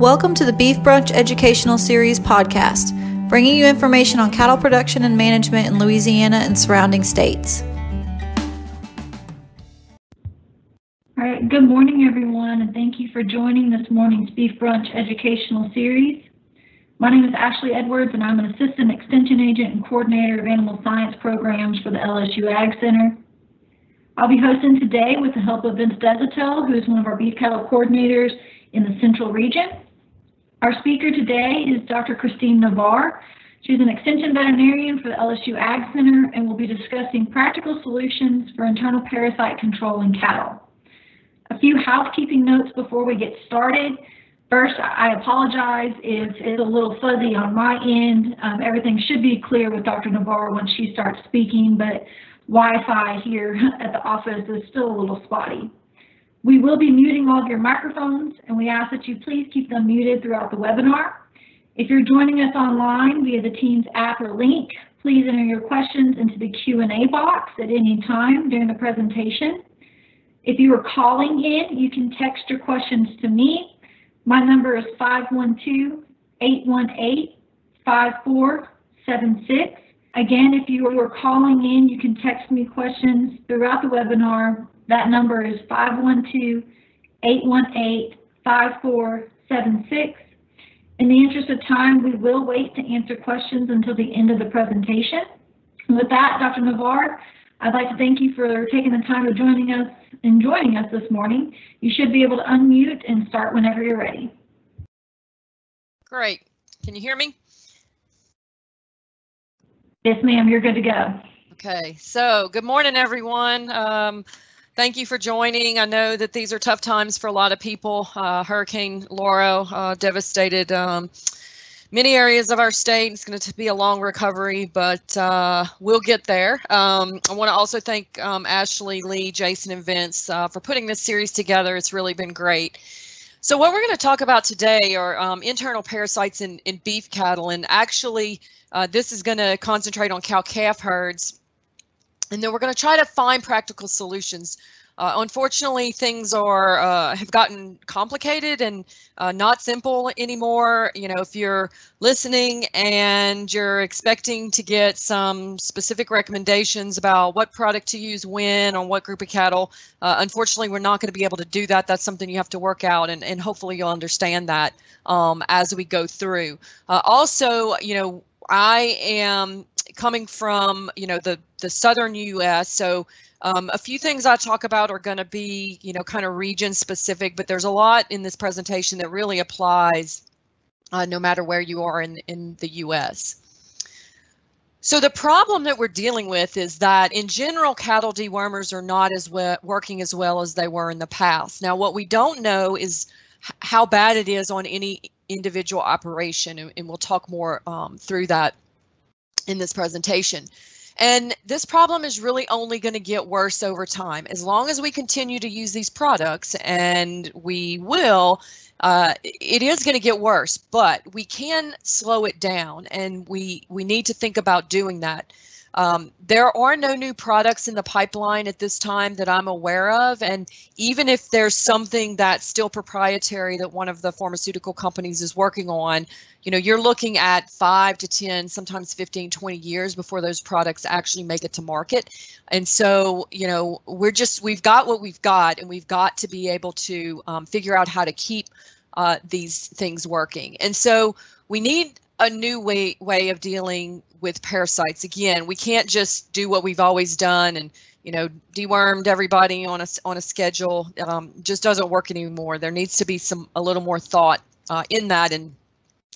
Welcome to the Beef Brunch Educational Series podcast, bringing you information on cattle production and management in Louisiana and surrounding states. All right, good morning, everyone, and thank you for joining this morning's Beef Brunch Educational Series. My name is Ashley Edwards, and I'm an Assistant Extension Agent and Coordinator of Animal Science Programs for the LSU Ag Center. I'll be hosting today with the help of Vince Deshotel, who is one of our beef cattle coordinators in the Central Region. Our speaker today is Dr. Christine Navarre. She's an extension veterinarian for the LSU Ag Center and will be discussing practical solutions for internal parasite control in cattle. A few housekeeping notes before we get started. First, I apologize if it's a little fuzzy on my end. Um, everything should be clear with Dr. Navarre once she starts speaking, but Wi-Fi here at the office is still a little spotty. We will be muting all of your microphones, and we ask that you please keep them muted throughout the webinar. If you're joining us online via the Teams app or link, please enter your questions into the Q&A box at any time during the presentation. If you are calling in, you can text your questions to me. My number is 512-818-5476. Again, if you are calling in, you can text me questions throughout the webinar that number is 512-818-5476. In the interest of time, we will wait to answer questions until the end of the presentation. And with that, Dr. Navarre, I'd like to thank you for taking the time of joining us and joining us this morning. You should be able to unmute and start whenever you're ready. Great. Can you hear me? Yes, ma'am, you're good to go. Okay, so good morning, everyone. Um, Thank you for joining. I know that these are tough times for a lot of people. Uh, Hurricane Laura uh, devastated um, many areas of our state. It's going to be a long recovery, but uh, we'll get there. Um, I want to also thank um, Ashley, Lee, Jason, and Vince uh, for putting this series together. It's really been great. So what we're going to talk about today are um, internal parasites in, in beef cattle, and actually uh, this is going to concentrate on cow-calf herds and then we're going to try to find practical solutions. Uh, unfortunately, things are uh, have gotten complicated and uh, not simple anymore. You know, if you're listening and you're expecting to get some specific recommendations about what product to use when on what group of cattle, uh, unfortunately, we're not going to be able to do that. That's something you have to work out, and, and hopefully you'll understand that um, as we go through. Uh, also, you know, I am coming from you know the the southern U.S. So um, a few things I talk about are going to be you know kind of region specific, but there's a lot in this presentation that really applies uh, no matter where you are in in the U.S. So the problem that we're dealing with is that in general, cattle dewormers are not as well, working as well as they were in the past. Now, what we don't know is how bad it is on any individual operation, and, and we'll talk more um, through that in this presentation. And this problem is really only going to get worse over time. As long as we continue to use these products, and we will, uh, it is going to get worse, but we can slow it down, and we, we need to think about doing that. Um, there are no new products in the pipeline at this time that I'm aware of. And even if there's something that's still proprietary that one of the pharmaceutical companies is working on, you know, you're looking at five to 10, sometimes 15, 20 years before those products actually make it to market. And so, you know, we're just, we've got what we've got and we've got to be able to um, figure out how to keep uh, these things working. And so we need a new way way of dealing with parasites. Again, we can't just do what we've always done and you know dewormed everybody on a on a schedule. Um, just doesn't work anymore. There needs to be some a little more thought uh, in that. And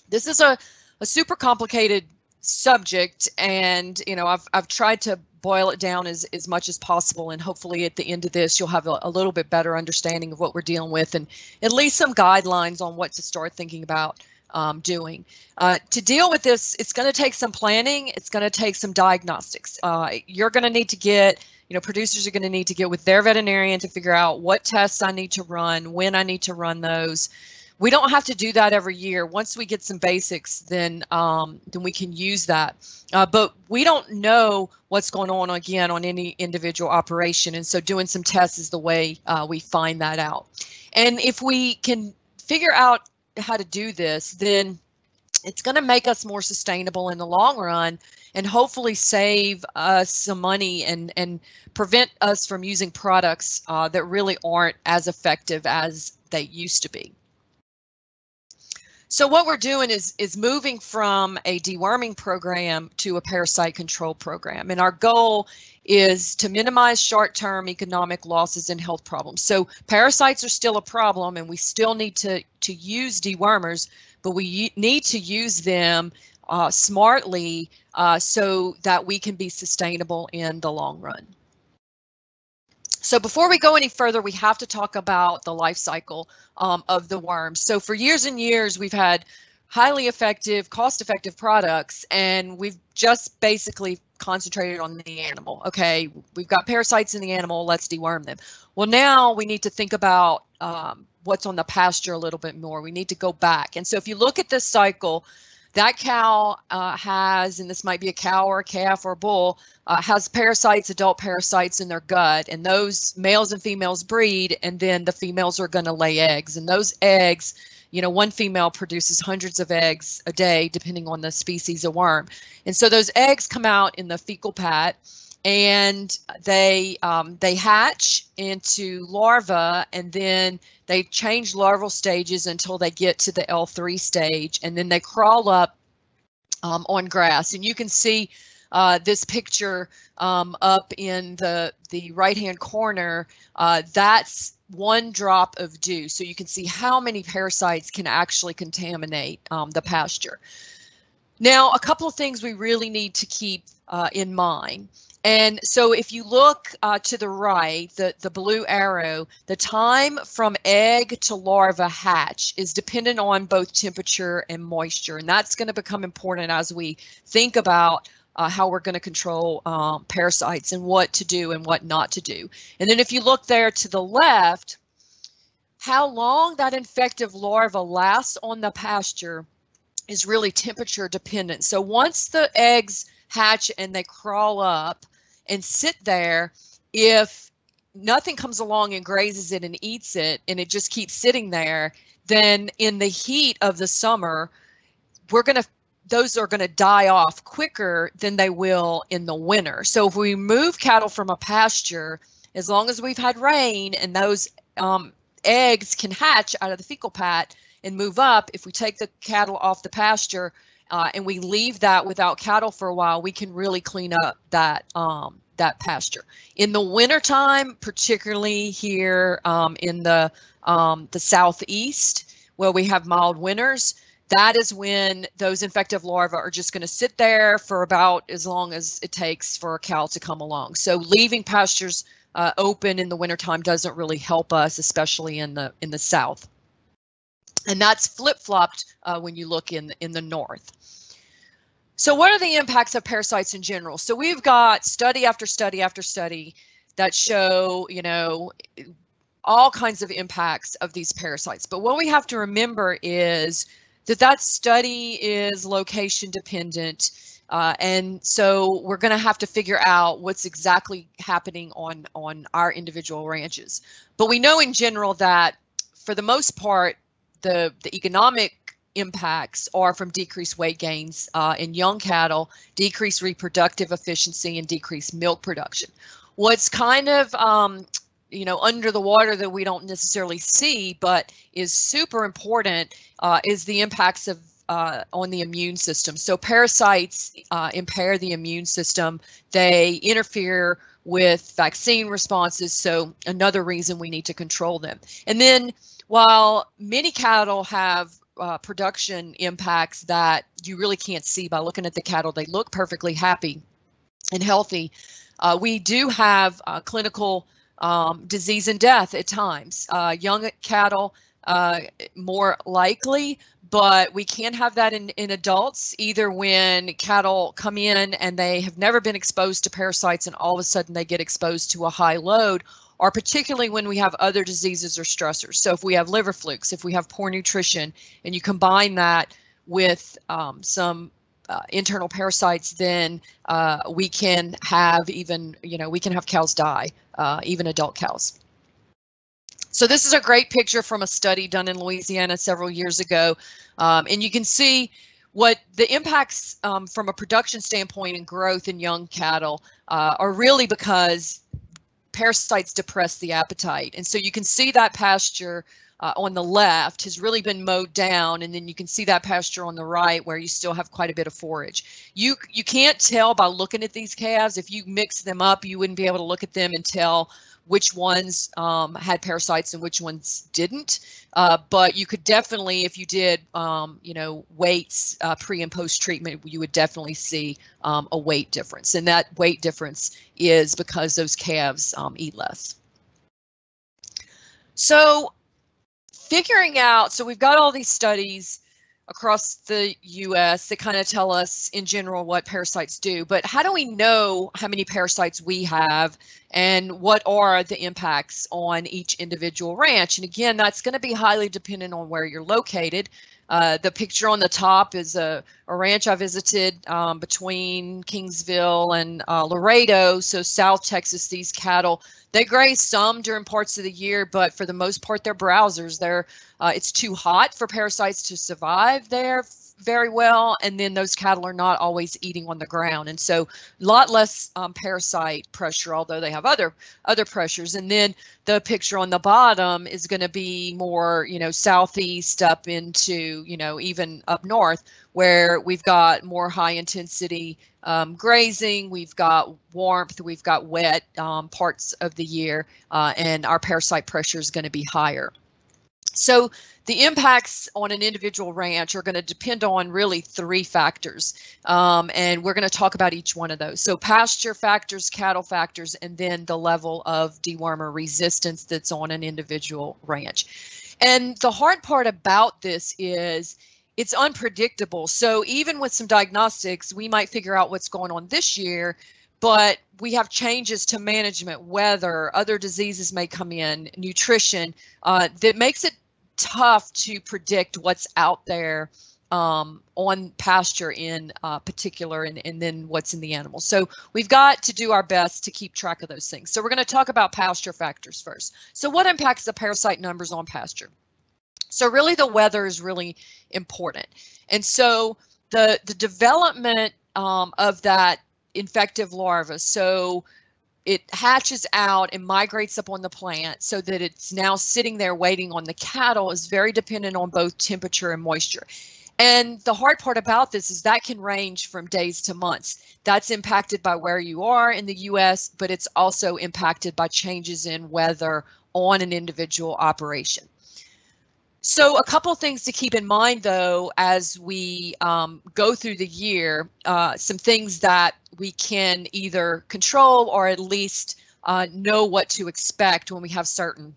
this is a a super complicated subject, and you know I've I've tried to boil it down as, as much as possible and hopefully at the end of this you'll have a, a little bit better understanding of what we're dealing with and at least some guidelines on what to start thinking about um, doing. Uh, to deal with this, it's going to take some planning. It's going to take some diagnostics. Uh, you're going to need to get, you know, producers are going to need to get with their veterinarian to figure out what tests I need to run, when I need to run those. We don't have to do that every year. Once we get some basics, then um, then we can use that. Uh, but we don't know what's going on again on any individual operation, and so doing some tests is the way uh, we find that out. And if we can figure out how to do this, then it's going to make us more sustainable in the long run and hopefully save us some money and and prevent us from using products uh, that really aren't as effective as they used to be. So what we're doing is is moving from a deworming program to a parasite control program. And our goal is to minimize short-term economic losses and health problems. So parasites are still a problem and we still need to, to use dewormers, but we need to use them uh, smartly uh, so that we can be sustainable in the long run. So before we go any further, we have to talk about the life cycle um, of the worms. So for years and years, we've had highly effective, cost-effective products, and we've just basically concentrated on the animal. Okay, we've got parasites in the animal, let's deworm them. Well, now we need to think about um, what's on the pasture a little bit more. We need to go back. And so if you look at this cycle, that cow uh, has, and this might be a cow or a calf or a bull, uh, has parasites, adult parasites in their gut, and those males and females breed, and then the females are going to lay eggs, and those eggs, you know, one female produces hundreds of eggs a day, depending on the species of worm, and so those eggs come out in the fecal pat, and they um, they hatch into larvae, and then they change larval stages until they get to the L3 stage, and then they crawl up um, on grass, and you can see uh, this picture um, up in the, the right-hand corner, uh, that's one drop of dew. So you can see how many parasites can actually contaminate um, the pasture. Now, a couple of things we really need to keep uh, in mind. And so if you look uh, to the right, the, the blue arrow, the time from egg to larva hatch is dependent on both temperature and moisture. And that's going to become important as we think about uh, how we're going to control um, parasites and what to do and what not to do. And then if you look there to the left, how long that infective larva lasts on the pasture is really temperature dependent. So once the eggs hatch and they crawl up and sit there, if nothing comes along and grazes it and eats it and it just keeps sitting there, then in the heat of the summer, we're going to those are going to die off quicker than they will in the winter. So if we move cattle from a pasture, as long as we've had rain and those um, eggs can hatch out of the fecal pat and move up, if we take the cattle off the pasture uh, and we leave that without cattle for a while, we can really clean up that um, that pasture. In the wintertime, particularly here um, in the um, the southeast, where we have mild winters, that is when those infective larvae are just going to sit there for about as long as it takes for a cow to come along. So leaving pastures uh, open in the wintertime doesn't really help us, especially in the in the south. And that's flip-flopped uh, when you look in in the north. So what are the impacts of parasites in general? So we've got study after study after study that show, you know, all kinds of impacts of these parasites. But what we have to remember is that that study is location dependent. Uh, and so we're going to have to figure out what's exactly happening on, on our individual ranches. But we know in general that for the most part, the, the economic impacts are from decreased weight gains uh, in young cattle, decreased reproductive efficiency, and decreased milk production. What's kind of um, you know under the water that we don't necessarily see but is super important uh, is the impacts of uh, on the immune system. So parasites uh, impair the immune system. They interfere with vaccine responses so another reason we need to control them. And then while many cattle have uh, production impacts that you really can't see by looking at the cattle they look perfectly happy and healthy uh, we do have uh, clinical um, disease and death at times. Uh, young cattle, uh, more likely, but we can have that in, in adults, either when cattle come in and they have never been exposed to parasites and all of a sudden they get exposed to a high load, or particularly when we have other diseases or stressors. So if we have liver flukes, if we have poor nutrition, and you combine that with um, some uh, internal parasites, then uh, we can have even, you know, we can have cows die, uh, even adult cows. So this is a great picture from a study done in Louisiana several years ago. Um, and you can see what the impacts um, from a production standpoint and growth in young cattle uh, are really because parasites depress the appetite. And so you can see that pasture uh, on the left has really been mowed down and then you can see that pasture on the right where you still have quite a bit of forage. You you can't tell by looking at these calves if you mix them up you wouldn't be able to look at them and tell which ones um, had parasites and which ones didn't. Uh, but you could definitely, if you did, um, you know, weights uh, pre and post treatment, you would definitely see um, a weight difference. And that weight difference is because those calves um, eat less. So figuring out, so we've got all these studies across the US that kind of tell us in general what parasites do, but how do we know how many parasites we have and what are the impacts on each individual ranch? And again, that's going to be highly dependent on where you're located. Uh, the picture on the top is a, a ranch I visited um, between Kingsville and uh, Laredo. So South Texas, these cattle, they graze some during parts of the year, but for the most part, they're browsers. They're uh, it's too hot for parasites to survive there very well, and then those cattle are not always eating on the ground, and so a lot less um, parasite pressure, although they have other other pressures. And then the picture on the bottom is going to be more, you know, southeast up into, you know, even up north, where we've got more high intensity um, grazing, we've got warmth, we've got wet um, parts of the year, uh, and our parasite pressure is going to be higher. So the impacts on an individual ranch are going to depend on really three factors. Um, and we're going to talk about each one of those. So pasture factors, cattle factors, and then the level of dewormer resistance that's on an individual ranch. And the hard part about this is it's unpredictable. So even with some diagnostics, we might figure out what's going on this year, but we have changes to management, weather, other diseases may come in, nutrition, uh, that makes it tough to predict what's out there um, on pasture in uh, particular and, and then what's in the animal. So we've got to do our best to keep track of those things. So we're going to talk about pasture factors first. So what impacts the parasite numbers on pasture? So really the weather is really important. And so the, the development um, of that infective larva, so it hatches out and migrates up on the plant so that it's now sitting there waiting on the cattle is very dependent on both temperature and moisture. And the hard part about this is that can range from days to months. That's impacted by where you are in the US, but it's also impacted by changes in weather on an individual operation. So a couple things to keep in mind, though, as we um, go through the year, uh, some things that we can either control or at least uh, know what to expect when we have certain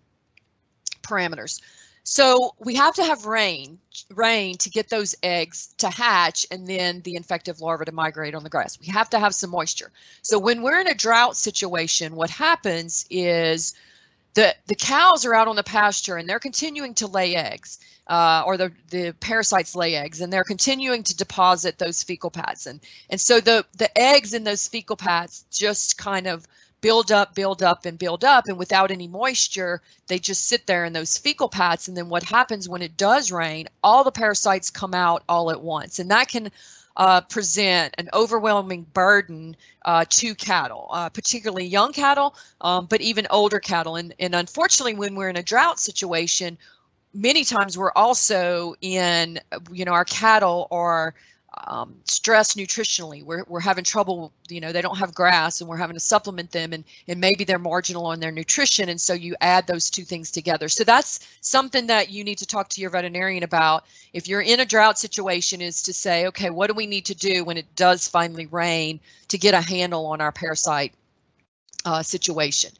parameters. So we have to have rain, rain to get those eggs to hatch and then the infective larva to migrate on the grass. We have to have some moisture. So when we're in a drought situation, what happens is the the cows are out on the pasture and they're continuing to lay eggs uh, or the the parasites lay eggs and they're continuing to deposit those fecal pads. And and so the the eggs in those fecal pads just kind of build up build up and build up. And without any moisture they just sit there in those fecal pads. And then what happens when it does rain all the parasites come out all at once. And that can uh, present an overwhelming burden uh, to cattle, uh, particularly young cattle, um, but even older cattle. And, and unfortunately, when we're in a drought situation, many times we're also in, you know, our cattle are um, stressed nutritionally. We're, we're having trouble, you know, they don't have grass and we're having to supplement them and, and maybe they're marginal on their nutrition. And so you add those two things together. So that's something that you need to talk to your veterinarian about. If you're in a drought situation is to say, okay, what do we need to do when it does finally rain to get a handle on our parasite uh, situation?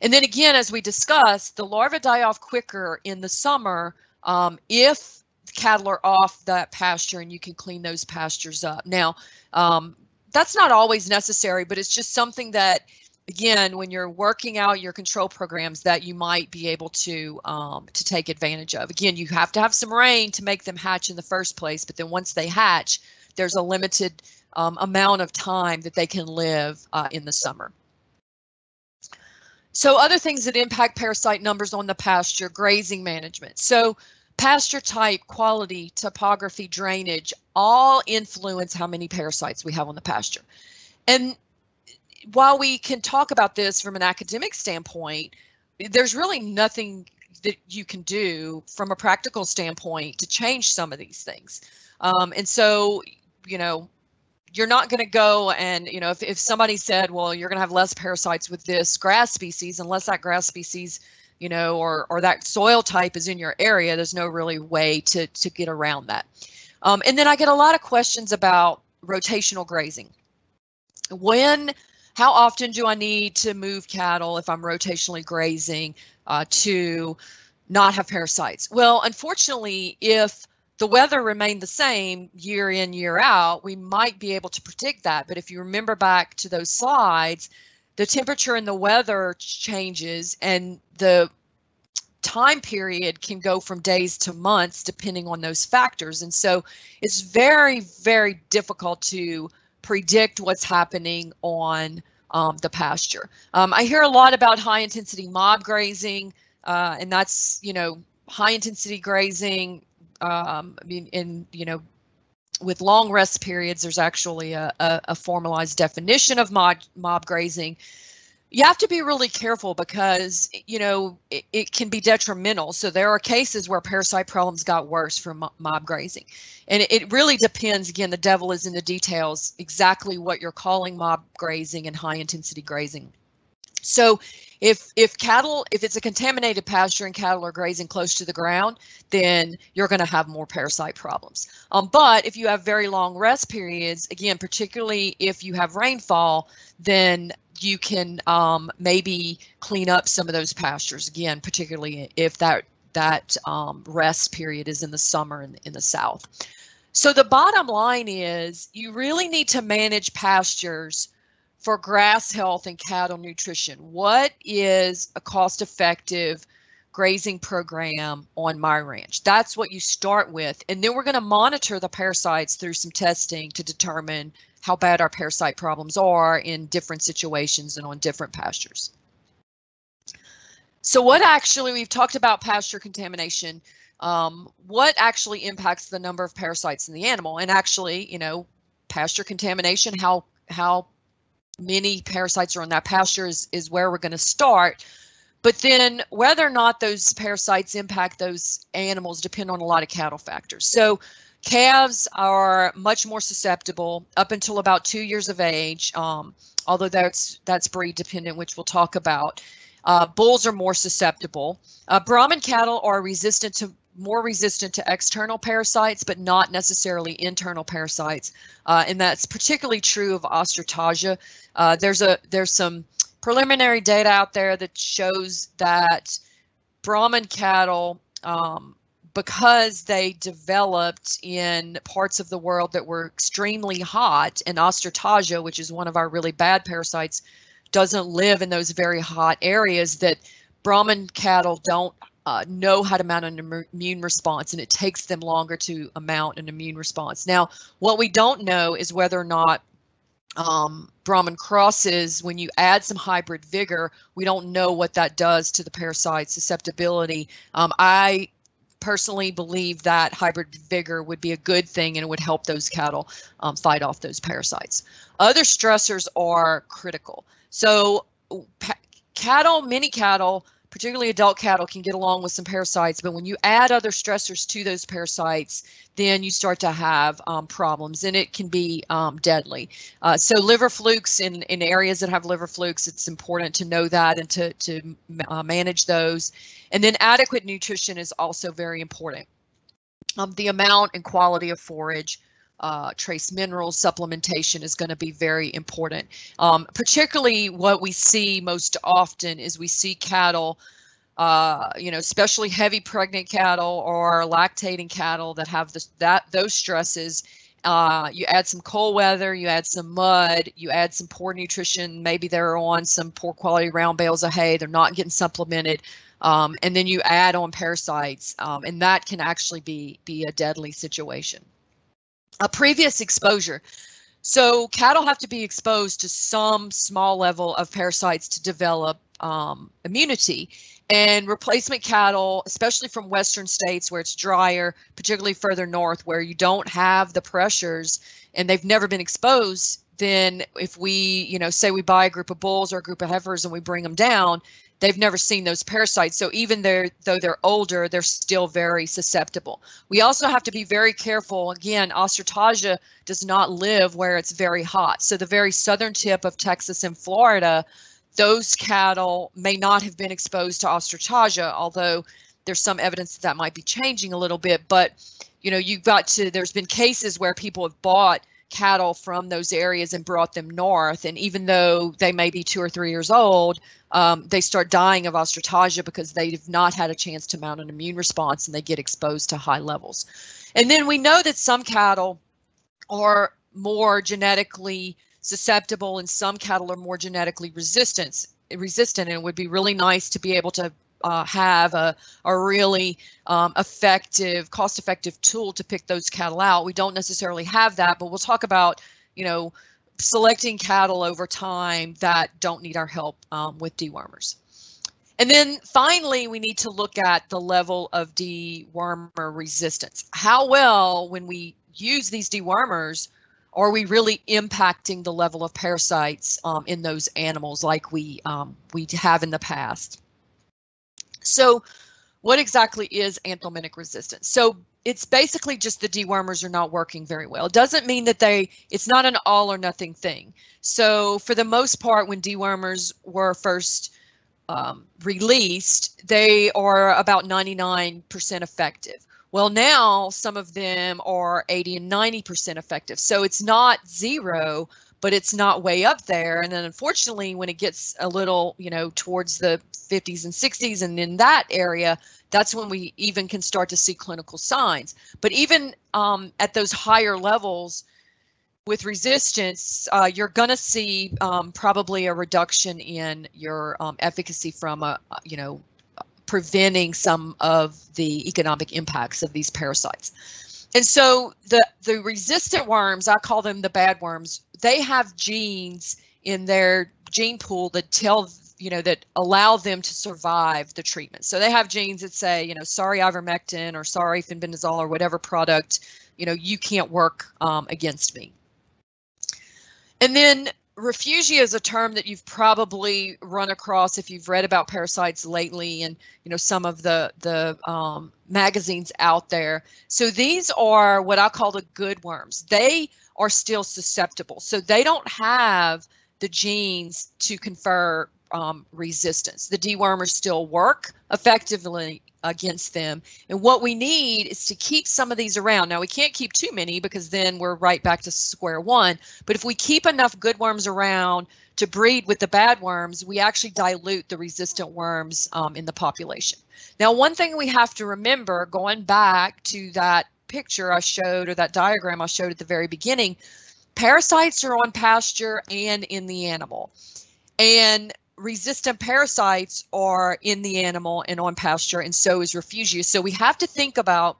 And then again, as we discussed, the larvae die off quicker in the summer um, if cattle are off that pasture and you can clean those pastures up. Now, um, that's not always necessary, but it's just something that, again, when you're working out your control programs that you might be able to um, to take advantage of. Again, you have to have some rain to make them hatch in the first place, but then once they hatch, there's a limited um, amount of time that they can live uh, in the summer. So other things that impact parasite numbers on the pasture, grazing management. So pasture type, quality, topography, drainage, all influence how many parasites we have on the pasture. And while we can talk about this from an academic standpoint, there's really nothing that you can do from a practical standpoint to change some of these things. Um, and so, you know, you're not going to go and, you know, if, if somebody said, well, you're going to have less parasites with this grass species, unless that grass species, you know, or, or that soil type is in your area, there's no really way to, to get around that. Um, and then I get a lot of questions about rotational grazing. When, how often do I need to move cattle if I'm rotationally grazing uh, to not have parasites? Well, unfortunately, if the weather remained the same year in, year out, we might be able to predict that. But if you remember back to those slides, the temperature and the weather changes and the time period can go from days to months depending on those factors. And so it's very, very difficult to predict what's happening on um, the pasture. Um, I hear a lot about high intensity mob grazing, uh, and that's, you know, high intensity grazing um, I mean, in you know, with long rest periods, there's actually a, a, a formalized definition of mob mob grazing. You have to be really careful because you know it, it, can be detrimental. So there are cases where parasite problems got worse from mob grazing, and it, it really depends. Again, the devil is in the details. Exactly what you're calling mob grazing and high intensity grazing. So if if cattle if it's a contaminated pasture and cattle are grazing close to the ground then you're going to have more parasite problems. Um, but if you have very long rest periods again particularly if you have rainfall then you can um, maybe clean up some of those pastures again particularly if that that um, rest period is in the summer in, in the south. So the bottom line is you really need to manage pastures for grass health and cattle nutrition. What is a cost effective grazing program on my ranch? That's what you start with. And then we're going to monitor the parasites through some testing to determine how bad our parasite problems are in different situations and on different pastures. So what actually, we've talked about pasture contamination. Um, what actually impacts the number of parasites in the animal? And actually, you know, pasture contamination, how how many parasites are on that pasture is, is where we're going to start. But then whether or not those parasites impact those animals depend on a lot of cattle factors. So calves are much more susceptible up until about two years of age, um, although that's that's breed dependent, which we'll talk about. Uh, bulls are more susceptible. Uh, Brahman cattle are resistant to more resistant to external parasites, but not necessarily internal parasites. Uh, and that's particularly true of Ostertagia. Uh, there's a there's some preliminary data out there that shows that Brahman cattle, um, because they developed in parts of the world that were extremely hot, and Ostertagia, which is one of our really bad parasites, doesn't live in those very hot areas that Brahman cattle don't uh, know how to mount an immune response and it takes them longer to mount an immune response. Now, what we don't know is whether or not um, Brahman crosses, when you add some hybrid vigor, we don't know what that does to the parasite susceptibility. Um, I personally believe that hybrid vigor would be a good thing and it would help those cattle um, fight off those parasites. Other stressors are critical. So cattle, many cattle, particularly adult cattle can get along with some parasites, but when you add other stressors to those parasites, then you start to have um, problems and it can be um, deadly. Uh, so liver flukes in, in areas that have liver flukes, it's important to know that and to, to uh, manage those. And then adequate nutrition is also very important. Um, the amount and quality of forage, uh, trace minerals supplementation is going to be very important. Um, particularly what we see most often is we see cattle, uh, you know, especially heavy pregnant cattle or lactating cattle that have this, that those stresses. Uh, you add some cold weather, you add some mud, you add some poor nutrition. Maybe they're on some poor quality round bales of hay. They're not getting supplemented. Um, and then you add on parasites, um, and that can actually be be a deadly situation a previous exposure. So cattle have to be exposed to some small level of parasites to develop um, immunity. And replacement cattle, especially from western states where it's drier, particularly further north where you don't have the pressures and they've never been exposed, then if we, you know, say we buy a group of bulls or a group of heifers and we bring them down, they've never seen those parasites. So even they're, though they're older, they're still very susceptible. We also have to be very careful. Again, Ostertagia does not live where it's very hot. So the very southern tip of Texas and Florida, those cattle may not have been exposed to Ostertagia, although there's some evidence that that might be changing a little bit. But, you know, you've got to, there's been cases where people have bought cattle from those areas and brought them north. And even though they may be two or three years old, um, they start dying of Ostertagia because they've not had a chance to mount an immune response and they get exposed to high levels. And then we know that some cattle are more genetically susceptible and some cattle are more genetically resistant resistant and it would be really nice to be able to uh, have a, a really um, effective, cost-effective tool to pick those cattle out. We don't necessarily have that, but we'll talk about, you know, selecting cattle over time that don't need our help um, with dewormers. And then finally, we need to look at the level of dewormer resistance. How well, when we use these dewormers, are we really impacting the level of parasites um, in those animals like we um, we have in the past? So what exactly is anthelmintic resistance? So it's basically just the dewormers are not working very well. It doesn't mean that they, it's not an all or nothing thing. So for the most part, when dewormers were first um, released, they are about 99% effective. Well, now some of them are 80 and 90% effective. So it's not zero, but it's not way up there. And then unfortunately, when it gets a little, you know, towards the 50s and 60s and in that area, that's when we even can start to see clinical signs. But even um, at those higher levels with resistance, uh, you're going to see um, probably a reduction in your um, efficacy from, a, you know, preventing some of the economic impacts of these parasites. And so the, the resistant worms, I call them the bad worms, they have genes in their gene pool that tell you know that allow them to survive the treatment. So they have genes that say, you know, sorry ivermectin or sorry fenbendazole or whatever product, you know, you can't work um, against me. And then refugia is a term that you've probably run across if you've read about parasites lately and you know some of the the um, magazines out there. So these are what I call the good worms. They are still susceptible. So they don't have the genes to confer um, resistance. The dewormers still work effectively against them. And what we need is to keep some of these around. Now, we can't keep too many because then we're right back to square one. But if we keep enough good worms around to breed with the bad worms, we actually dilute the resistant worms um, in the population. Now, one thing we have to remember going back to that picture I showed or that diagram I showed at the very beginning, parasites are on pasture and in the animal. And resistant parasites are in the animal and on pasture, and so is refugia. So we have to think about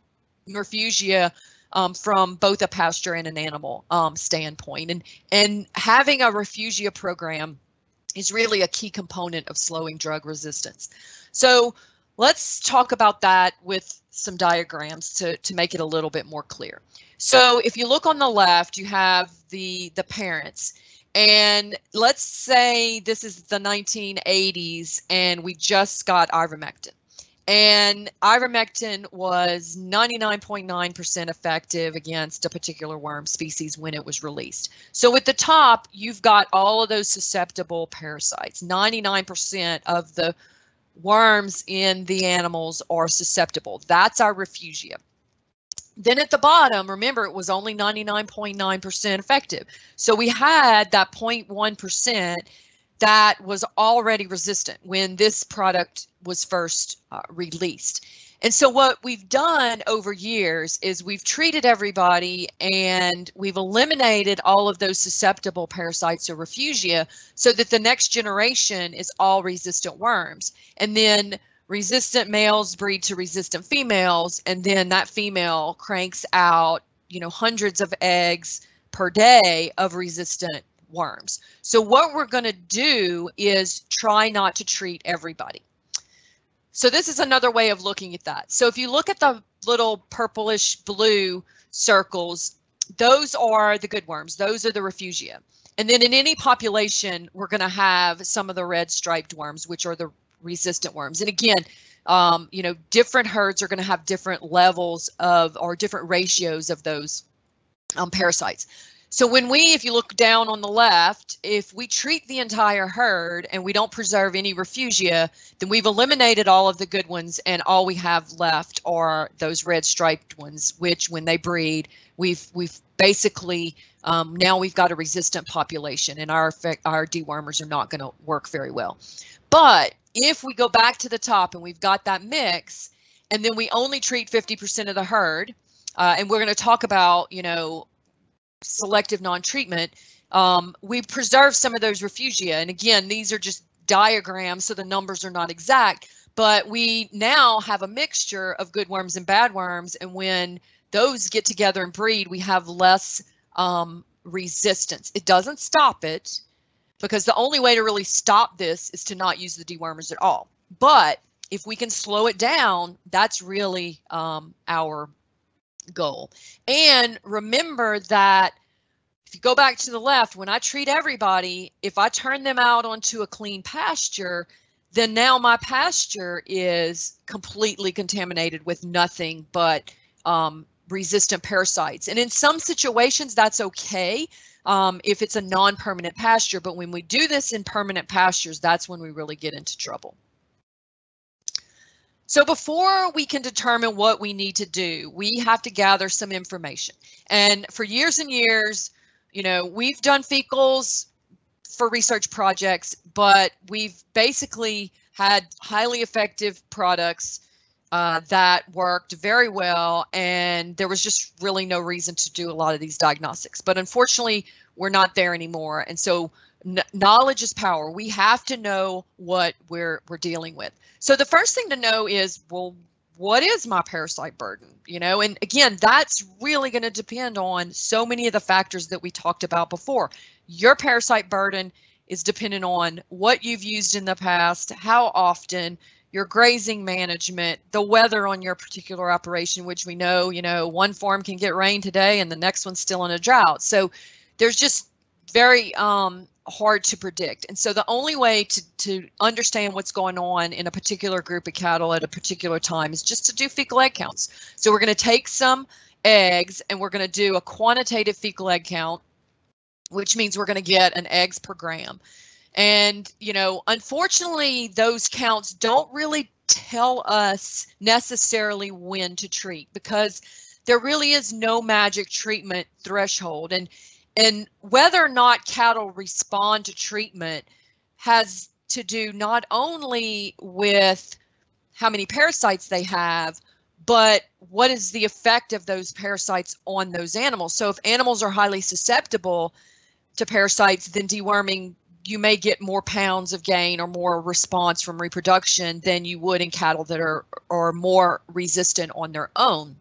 refugia um, from both a pasture and an animal um, standpoint. And, and having a refugia program is really a key component of slowing drug resistance. So let's talk about that with some diagrams to, to make it a little bit more clear. So if you look on the left, you have the, the parents. And let's say this is the 1980s and we just got ivermectin. And ivermectin was 99.9% effective against a particular worm species when it was released. So at the top, you've got all of those susceptible parasites. 99% of the worms in the animals are susceptible. That's our refugia. Then at the bottom, remember it was only 99.9% effective. So we had that 0.1% that was already resistant when this product was first uh, released. And so what we've done over years is we've treated everybody and we've eliminated all of those susceptible parasites or refugia so that the next generation is all resistant worms. And then resistant males breed to resistant females and then that female cranks out you know hundreds of eggs per day of resistant worms. So what we're going to do is try not to treat everybody. So this is another way of looking at that. So if you look at the little purplish blue circles, those are the good worms. Those are the refugia. And then in any population, we're going to have some of the red striped worms, which are the resistant worms. And again, um, you know, different herds are going to have different levels of or different ratios of those um, parasites. So when we, if you look down on the left, if we treat the entire herd and we don't preserve any refugia, then we've eliminated all of the good ones and all we have left are those red striped ones, which when they breed, we've we've basically um, now we've got a resistant population and our our dewormers are not going to work very well. But if we go back to the top and we've got that mix, and then we only treat 50% of the herd, uh, and we're going to talk about, you know, selective non-treatment, um, we preserve some of those refugia. And again, these are just diagrams, so the numbers are not exact, but we now have a mixture of good worms and bad worms. And when those get together and breed, we have less um, resistance. It doesn't stop it because the only way to really stop this is to not use the dewormers at all. But if we can slow it down, that's really um, our goal. And remember that if you go back to the left, when I treat everybody, if I turn them out onto a clean pasture, then now my pasture is completely contaminated with nothing but um, resistant parasites. And in some situations, that's okay um, if it's a non-permanent pasture. But when we do this in permanent pastures, that's when we really get into trouble. So before we can determine what we need to do, we have to gather some information. And for years and years, you know, we've done fecals for research projects, but we've basically had highly effective products uh, that worked very well, and there was just really no reason to do a lot of these diagnostics. But unfortunately, we're not there anymore, and so knowledge is power. We have to know what we're we're dealing with. So the first thing to know is, well, what is my parasite burden? You know, and again, that's really going to depend on so many of the factors that we talked about before. Your parasite burden is dependent on what you've used in the past, how often, your grazing management, the weather on your particular operation, which we know, you know, one farm can get rain today and the next one's still in a drought. So there's just very um, hard to predict. And so the only way to, to understand what's going on in a particular group of cattle at a particular time is just to do fecal egg counts. So we're going to take some eggs and we're going to do a quantitative fecal egg count, which means we're going to get an eggs per gram. And, you know, unfortunately, those counts don't really tell us necessarily when to treat because there really is no magic treatment threshold. And and whether or not cattle respond to treatment has to do not only with how many parasites they have, but what is the effect of those parasites on those animals? So if animals are highly susceptible to parasites, then deworming, you may get more pounds of gain or more response from reproduction than you would in cattle that are, are more resistant on their own.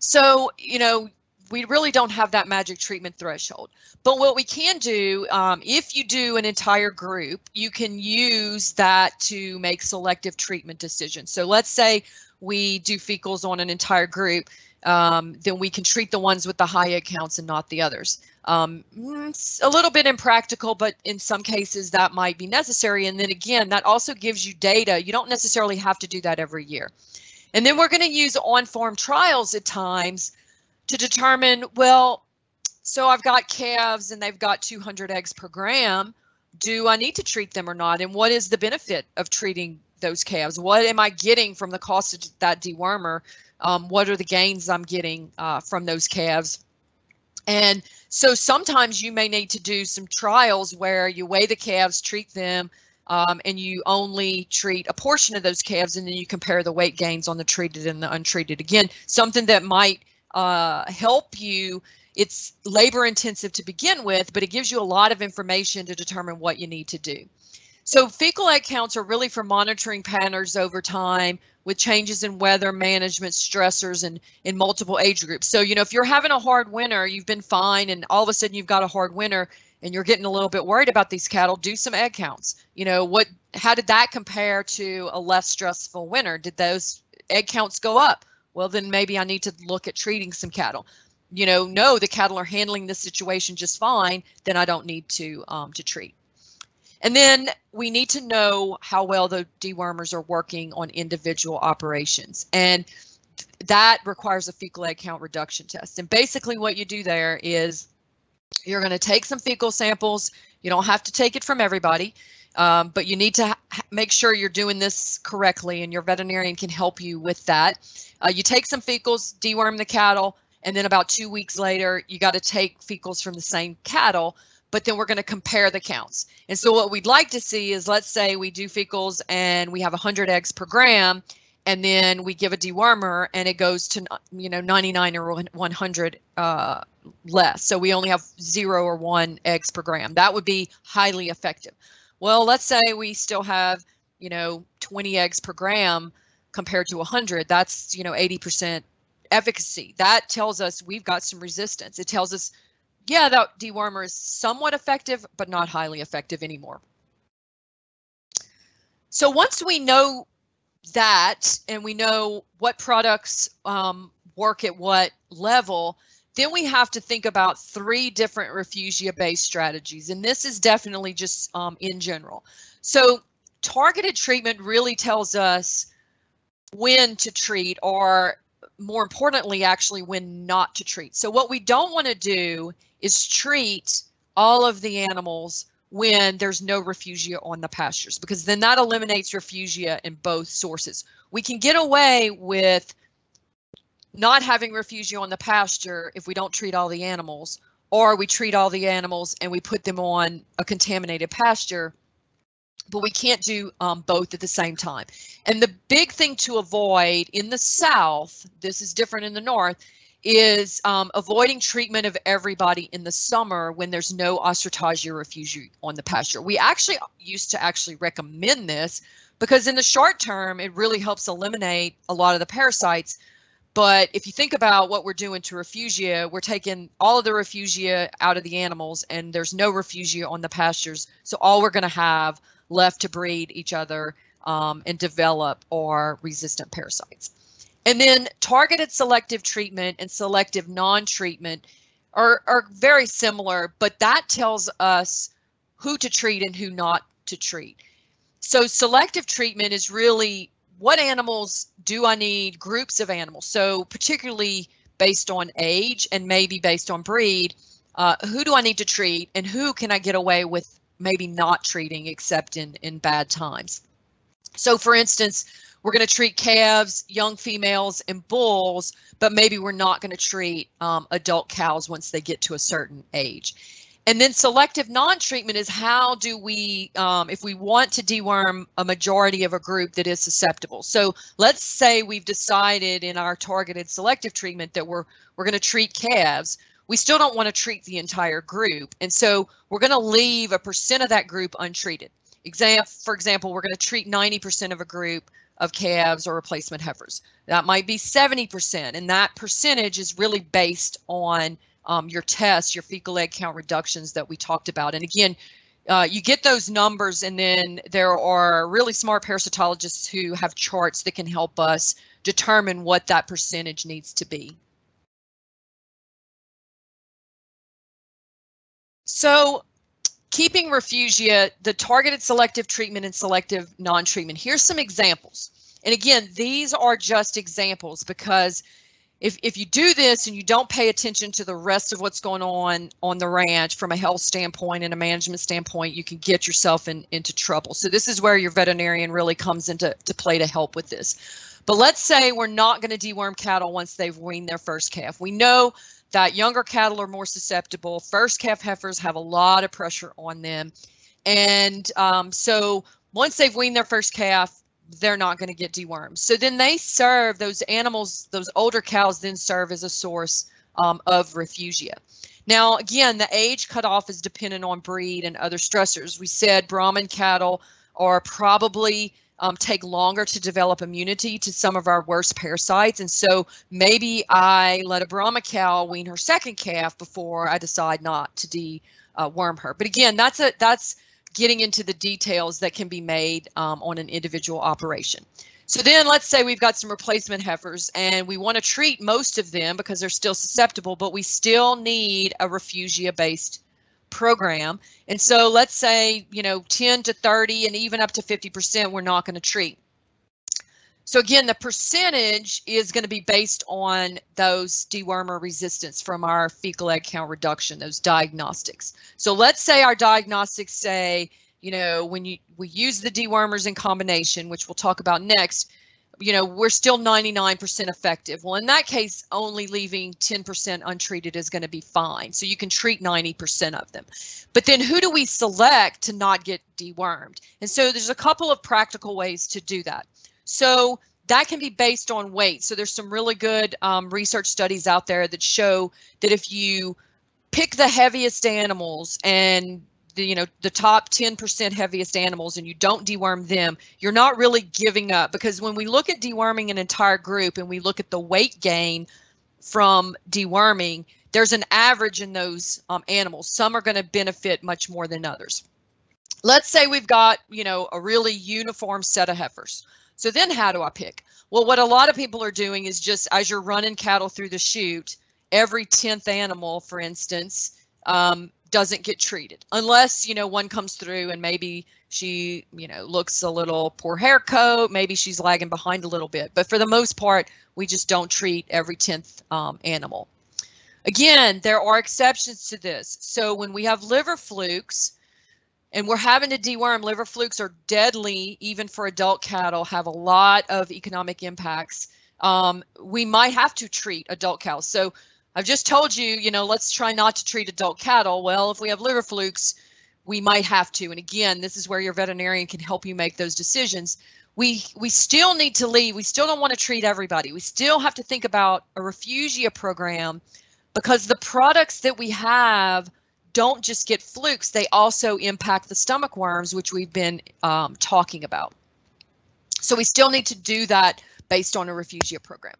So, you know, we really don't have that magic treatment threshold. But what we can do, um, if you do an entire group, you can use that to make selective treatment decisions. So let's say we do fecals on an entire group, um, then we can treat the ones with the high egg counts and not the others. Um, it's a little bit impractical, but in some cases that might be necessary. And then again, that also gives you data. You don't necessarily have to do that every year. And then we're going to use on-form trials at times to determine, well, so I've got calves and they've got 200 eggs per gram. Do I need to treat them or not? And what is the benefit of treating those calves? What am I getting from the cost of that dewormer? Um, what are the gains I'm getting uh, from those calves? And so sometimes you may need to do some trials where you weigh the calves, treat them, um, and you only treat a portion of those calves, and then you compare the weight gains on the treated and the untreated. Again, something that might uh, help you. It's labor intensive to begin with, but it gives you a lot of information to determine what you need to do. So fecal egg counts are really for monitoring patterns over time with changes in weather management stressors and in multiple age groups. So, you know, if you're having a hard winter, you've been fine and all of a sudden you've got a hard winter and you're getting a little bit worried about these cattle, do some egg counts. You know, what how did that compare to a less stressful winter? Did those egg counts go up? Well, then maybe I need to look at treating some cattle. You know, no, the cattle are handling this situation just fine, then I don't need to um, to treat. And then we need to know how well the dewormers are working on individual operations. And that requires a fecal egg count reduction test. And basically what you do there is you're going to take some fecal samples. You don't have to take it from everybody, um, but you need to make sure you're doing this correctly and your veterinarian can help you with that. Uh, you take some fecals, deworm the cattle, and then about two weeks later, you got to take fecals from the same cattle but then we're going to compare the counts. And so what we'd like to see is let's say we do fecals and we have 100 eggs per gram and then we give a dewormer and it goes to you know 99 or 100 uh, less. So we only have zero or one eggs per gram. That would be highly effective. Well, let's say we still have you know 20 eggs per gram compared to 100. That's you know 80% efficacy. That tells us we've got some resistance. It tells us yeah, that dewormer is somewhat effective, but not highly effective anymore. So once we know that and we know what products um, work at what level, then we have to think about three different refugia-based strategies. And this is definitely just um, in general. So targeted treatment really tells us when to treat or more importantly, actually when not to treat. So what we don't want to do is treat all of the animals when there's no refugia on the pastures because then that eliminates refugia in both sources. We can get away with not having refugia on the pasture if we don't treat all the animals or we treat all the animals and we put them on a contaminated pasture but we can't do um, both at the same time. And the big thing to avoid in the South, this is different in the North, is um, avoiding treatment of everybody in the summer when there's no Ostertagia refugia on the pasture. We actually used to actually recommend this because in the short term, it really helps eliminate a lot of the parasites. But if you think about what we're doing to refugia, we're taking all of the refugia out of the animals and there's no refugia on the pastures. So all we're going to have left to breed each other um, and develop are resistant parasites. And then targeted selective treatment and selective non-treatment are, are very similar, but that tells us who to treat and who not to treat. So selective treatment is really what animals do I need, groups of animals. So particularly based on age and maybe based on breed, uh, who do I need to treat and who can I get away with maybe not treating except in, in bad times. So for instance, we're going to treat calves, young females, and bulls, but maybe we're not going to treat um, adult cows once they get to a certain age. And then selective non-treatment is how do we, um, if we want to deworm a majority of a group that is susceptible. So let's say we've decided in our targeted selective treatment that we're we're going to treat calves we still don't want to treat the entire group. And so we're going to leave a percent of that group untreated. For example, we're going to treat 90% of a group of calves or replacement heifers. That might be 70%, and that percentage is really based on um, your tests, your fecal egg count reductions that we talked about. And again, uh, you get those numbers, and then there are really smart parasitologists who have charts that can help us determine what that percentage needs to be. So keeping refugia, the targeted selective treatment and selective non-treatment. Here's some examples. And again, these are just examples because if, if you do this and you don't pay attention to the rest of what's going on on the ranch from a health standpoint and a management standpoint, you can get yourself in, into trouble. So this is where your veterinarian really comes into to play to help with this. But let's say we're not going to deworm cattle once they've weaned their first calf. We know that younger cattle are more susceptible. First calf heifers have a lot of pressure on them. And um, so once they've weaned their first calf, they're not going to get dewormed. So then they serve those animals, those older cows then serve as a source um, of refugia. Now, again, the age cutoff is dependent on breed and other stressors. We said Brahman cattle are probably um, take longer to develop immunity to some of our worst parasites. And so maybe I let a Brahma cow wean her second calf before I decide not to deworm her. But again, that's a that's getting into the details that can be made um, on an individual operation. So then let's say we've got some replacement heifers and we want to treat most of them because they're still susceptible, but we still need a refugia based program. And so let's say, you know, 10 to 30 and even up to 50% we're not going to treat. So again, the percentage is going to be based on those dewormer resistance from our fecal egg count reduction, those diagnostics. So let's say our diagnostics say, you know, when you we use the dewormers in combination, which we'll talk about next, you know, we're still 99% effective. Well, in that case, only leaving 10% untreated is going to be fine. So you can treat 90% of them. But then who do we select to not get dewormed? And so there's a couple of practical ways to do that. So that can be based on weight. So there's some really good um, research studies out there that show that if you pick the heaviest animals and the you know the top 10% heaviest animals and you don't deworm them you're not really giving up. Because when we look at deworming an entire group and we look at the weight gain from deworming there's an average in those um, animals. Some are going to benefit much more than others. Let's say we've got you know a really uniform set of heifers so then how do i pick? Well what a lot of people are doing is just as you're running cattle through the chute every 10th animal for instance um, doesn't get treated unless you know one comes through and maybe she you know looks a little poor hair coat maybe she's lagging behind a little bit. But for the most part we just don't treat every 10th um, animal. Again there are exceptions to this. So when we have liver flukes and we're having to deworm liver flukes are deadly even for adult cattle have a lot of economic impacts um, we might have to treat adult cows so I've just told you, you know, let's try not to treat adult cattle. Well, if we have liver flukes, we might have to. And again, this is where your veterinarian can help you make those decisions. We we still need to leave. We still don't want to treat everybody. We still have to think about a refugia program because the products that we have don't just get flukes, they also impact the stomach worms, which we've been um, talking about. So we still need to do that based on a refugia program.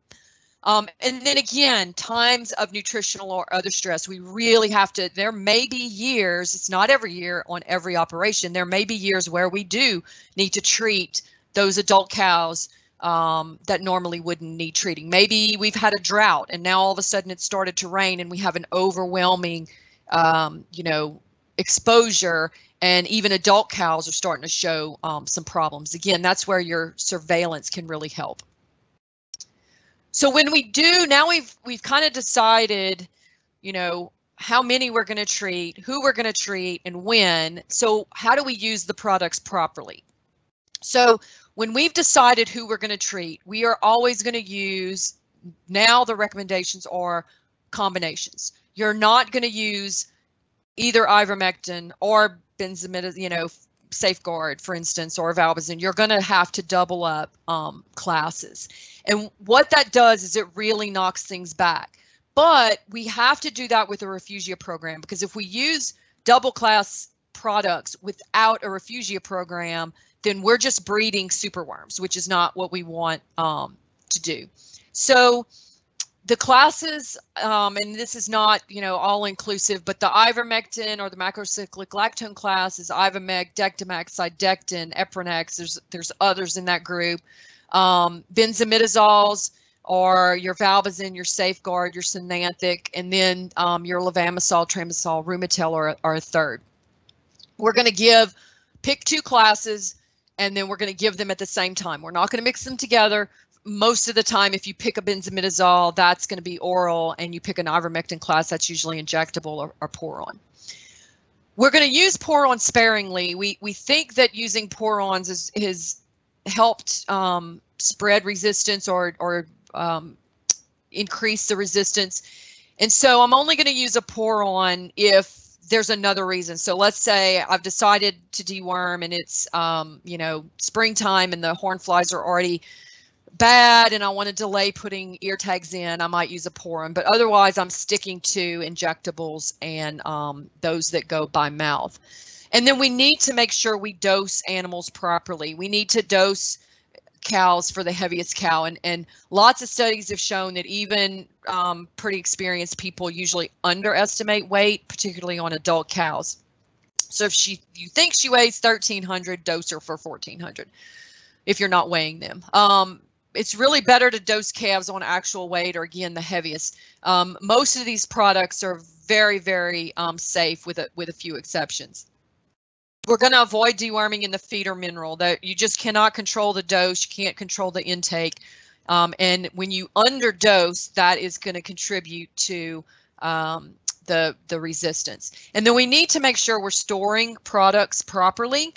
Um, and then again, times of nutritional or other stress, we really have to, there may be years, it's not every year on every operation, there may be years where we do need to treat those adult cows um, that normally wouldn't need treating. Maybe we've had a drought and now all of a sudden it started to rain and we have an overwhelming, um, you know, exposure and even adult cows are starting to show um, some problems. Again, that's where your surveillance can really help. So when we do, now we've we've kind of decided, you know, how many we're going to treat, who we're going to treat, and when. So how do we use the products properly? So when we've decided who we're going to treat, we are always going to use, now the recommendations are combinations. You're not going to use either ivermectin or benzimidazole, you know, safeguard, for instance, or Valbazen, you're going to have to double up um, classes. And what that does is it really knocks things back. But we have to do that with a refugia program because if we use double class products without a refugia program, then we're just breeding superworms, which is not what we want um, to do. So the classes, um, and this is not, you know, all inclusive, but the ivermectin or the macrocyclic lactone class is Ivomec, Dectomax, Cydectin, Eprinex. There's there's others in that group. Um, benzimidazoles or your Valbazen, your Safeguard, your Synanthic, and then um, your Levamisole, Tramisol, Rumatel are, are a third. We're going to give, pick two classes, and then we're going to give them at the same time. We're not going to mix them together most of the time, if you pick a benzimidazole, that's going to be oral, and you pick an ivermectin class, that's usually injectable or, or pour-on. We're going to use pour-on sparingly. We we think that using pour-ons is has helped um, spread resistance or or um, increase the resistance, and so I'm only going to use a pour-on if there's another reason. So let's say I've decided to deworm and it's um, you know springtime and the horn flies are already bad and I want to delay putting ear tags in, I might use a pour-on. But otherwise, I'm sticking to injectables and um, those that go by mouth. And then we need to make sure we dose animals properly. We need to dose cows for the heaviest cow. And, and lots of studies have shown that even um, pretty experienced people usually underestimate weight, particularly on adult cows. So if she you think she weighs 1300, dose her for 1400 if you're not weighing them. Um, it's really better to dose calves on actual weight or again the heaviest. Um, most of these products are very very um, safe with a with a few exceptions. We're going to avoid deworming in the feeder mineral that you just cannot control the dose, you can't control the intake. Um, and when you underdose, that is going to contribute to um, the, the resistance. And then we need to make sure we're storing products properly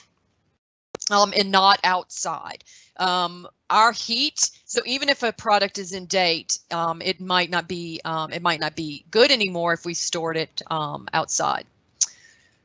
um, and not outside. Um, our heat, so even if a product is in date, um, it might not be um, it might not be good anymore if we stored it um, outside.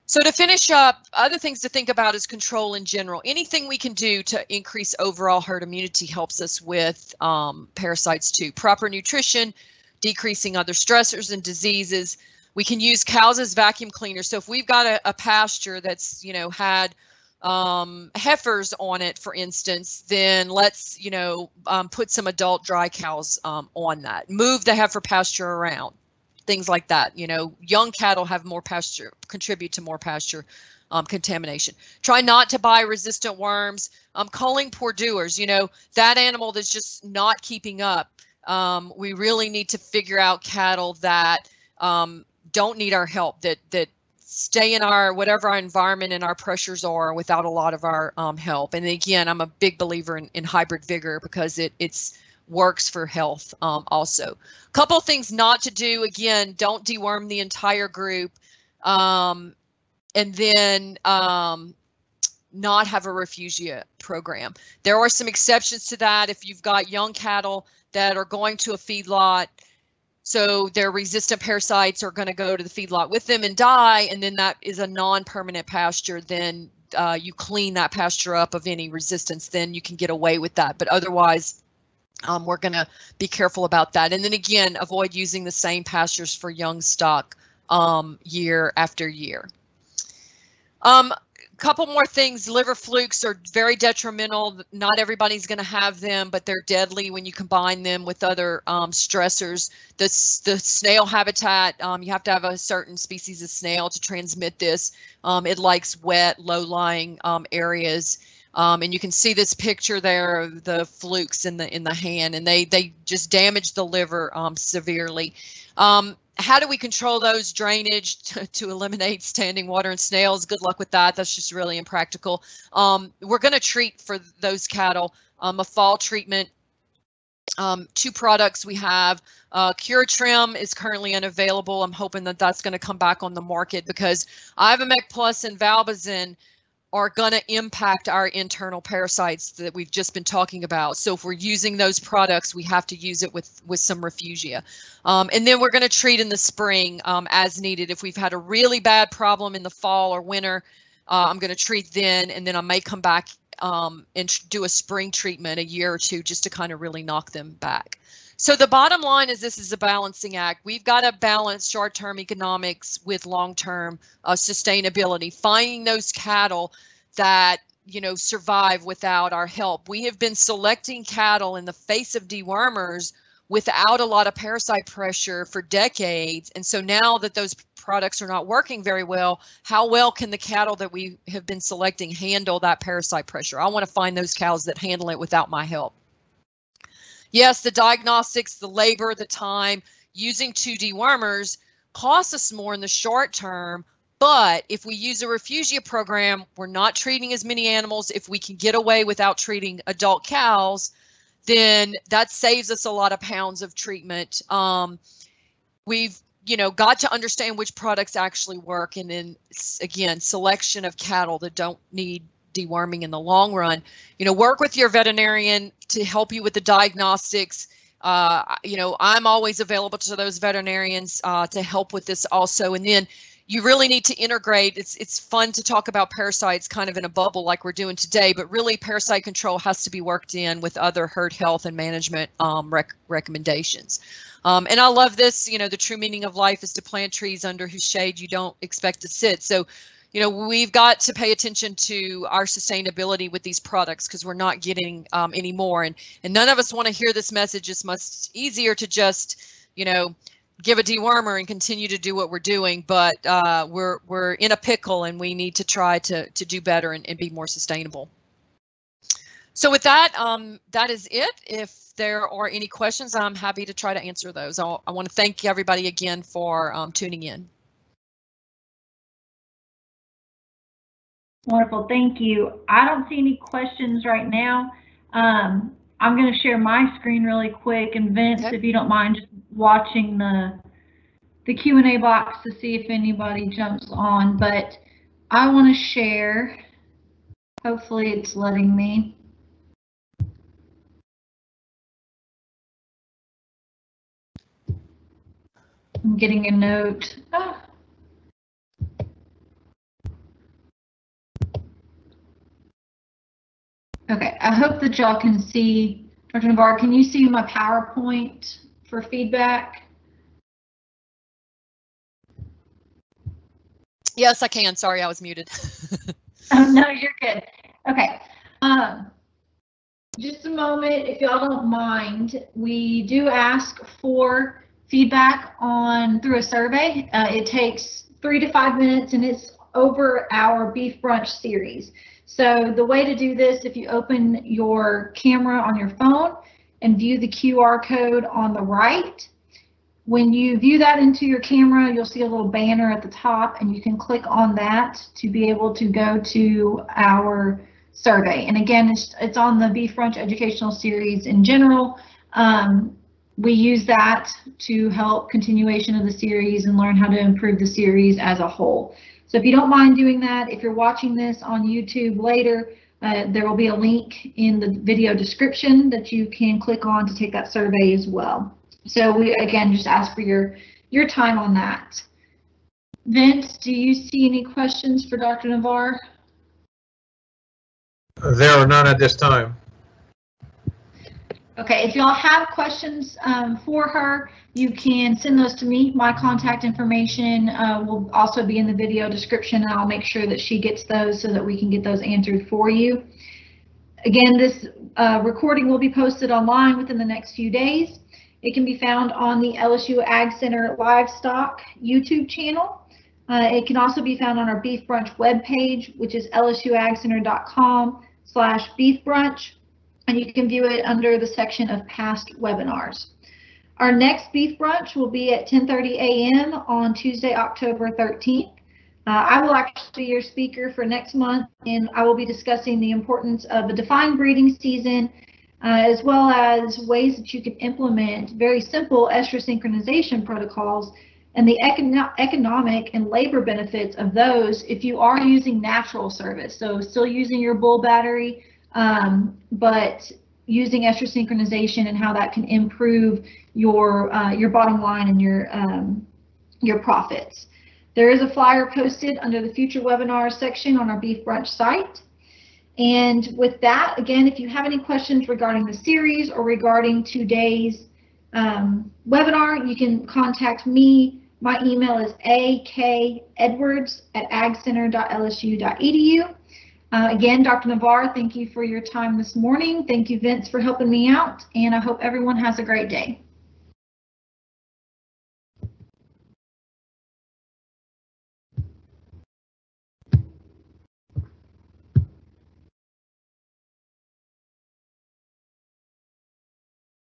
So to finish up, other things to think about is control in general. Anything we can do to increase overall herd immunity helps us with um, parasites too. Proper nutrition, decreasing other stressors and diseases. We can use cows as vacuum cleaners. So if we've got a, a pasture that's, you know, had um, heifers on it, for instance, then let's, you know, um, put some adult dry cows um, on that. Move the heifer pasture around things like that. You know, young cattle have more pasture, contribute to more pasture um, contamination. Try not to buy resistant worms. Um, calling poor doers, you know, that animal that's just not keeping up. Um, we really need to figure out cattle that um, don't need our help, that that stay in our whatever our environment and our pressures are without a lot of our um, help. And again, I'm a big believer in, in hybrid vigor because it it's works for health um, also. Couple things not to do. Again, don't deworm the entire group. Um, and then um, not have a refugia program. There are some exceptions to that if you've got young cattle that are going to a feedlot. So their resistant parasites are going to go to the feedlot with them and die, and then that is a non-permanent pasture. Then uh, you clean that pasture up of any resistance, then you can get away with that. But otherwise, um, we're going to be careful about that. And then again, avoid using the same pastures for young stock um, year after year. Um, couple more things. Liver flukes are very detrimental. Not everybody's going to have them but they're deadly when you combine them with other um, stressors. The, the snail habitat um, you have to have a certain species of snail to transmit this. Um, it likes wet low-lying um, areas. Um, and you can see this picture there of the flukes in the in the hand, and they they just damage the liver um, severely. Um, how do we control those drainage to, to, eliminate standing water and snails? Good luck with that. That's just really impractical. Um, we're going to treat for those cattle um, a fall treatment. Um, two products we have. Uh, Curatrem is currently unavailable. I'm hoping that that's going to come back on the market because Ivomec Plus and Valbazen are going to impact our internal parasites that we've just been talking about. So if we're using those products, we have to use it with, with some refugia. Um, and then we're going to treat in the spring um, as needed. If we've had a really bad problem in the fall or winter, uh, I'm going to treat then, and then I may come back um, and do a spring treatment a year or two just to kind of really knock them back. So the bottom line is this is a balancing act. We've got to balance short-term economics with long-term uh, sustainability, finding those cattle that you know survive without our help. We have been selecting cattle in the face of dewormers without a lot of parasite pressure for decades. And so now that those products are not working very well, how well can the cattle that we have been selecting handle that parasite pressure? I want to find those cows that handle it without my help. Yes, the diagnostics, the labor, the time, using two dewormers costs us more in the short term. But if we use a refugia program, we're not treating as many animals. If we can get away without treating adult cows, then that saves us a lot of pounds of treatment. Um, we've you know got to understand which products actually work and then again selection of cattle that don't need deworming in the long run. You know, work with your veterinarian to help you with the diagnostics. Uh, you know, I'm always available to those veterinarians uh, to help with this also. And then you really need to integrate. It's it's fun to talk about parasites kind of in a bubble like we're doing today, but really parasite control has to be worked in with other herd health and management um, rec recommendations. Um, and I love this, you know, the true meaning of life is to plant trees under whose shade you don't expect to sit. So, you know, we've got to pay attention to our sustainability with these products because we're not getting um, any more. And, and none of us want to hear this message. It's much easier to just, you know, give a dewormer and continue to do what we're doing, but uh, we're we're in a pickle and we need to try to to do better and, and be more sustainable. So with that, um, that is it. If there are any questions, I'm happy to try to answer those. I'll, i want to thank everybody again for um, tuning in. Wonderful, thank you. I don't see any questions right now. Um, I'm going to share my screen really quick, and Vince, okay. if you don't mind, just watching the the Q&A box to see if anybody jumps on. But I want to share. Hopefully, it's letting me. I'm getting a note. Ah. Okay, I hope that y'all can see. Dr. Navarre, can you see my PowerPoint for feedback? Yes, I can. Sorry, I was muted. oh, no, you're good. Okay. Um, just a moment, if y'all don't mind, we do ask for feedback on through a survey. Uh, it takes three to five minutes and it's over our beef brunch series. So the way to do this, if you open your camera on your phone and view the QR code on the right, when you view that into your camera, you'll see a little banner at the top and you can click on that to be able to go to our survey. And again, it's, it's on the Beef Brunch Educational Series in general. Um, we use that to help continuation of the series and learn how to improve the series as a whole. So if you don't mind doing that, if you're watching this on YouTube later, uh, there will be a link in the video description that you can click on to take that survey as well. So we again just ask for your your time on that. Vince, do you see any questions for Dr. Navarre? There are none at this time. Okay, if y'all have questions um, for her, you can send those to me. My contact information uh, will also be in the video description and I'll make sure that she gets those so that we can get those answered for you. Again, this uh, recording will be posted online within the next few days. It can be found on the LSU Ag Center Livestock YouTube channel. Uh, it can also be found on our Beef Brunch webpage, which is lsuagcenter.com slash beef brunch and you can view it under the section of past webinars. Our next beef brunch will be at 10:30 a.m. on Tuesday, October 13th. Uh, I will actually be your speaker for next month, and I will be discussing the importance of a defined breeding season, uh, as well as ways that you can implement very simple estrus synchronization protocols and the econo economic and labor benefits of those if you are using natural service. So still using your bull battery, um, but using estrus synchronization and how that can improve your uh, your bottom line and your um, your profits. There is a flyer posted under the future webinars section on our Beef Brunch site. And with that, again, if you have any questions regarding the series or regarding today's um, webinar, you can contact me. My email is akedwards at agcenter.lsu.edu. Uh, again, Dr. Navarre, thank you for your time this morning. Thank you, Vince, for helping me out, and I hope everyone has a great day.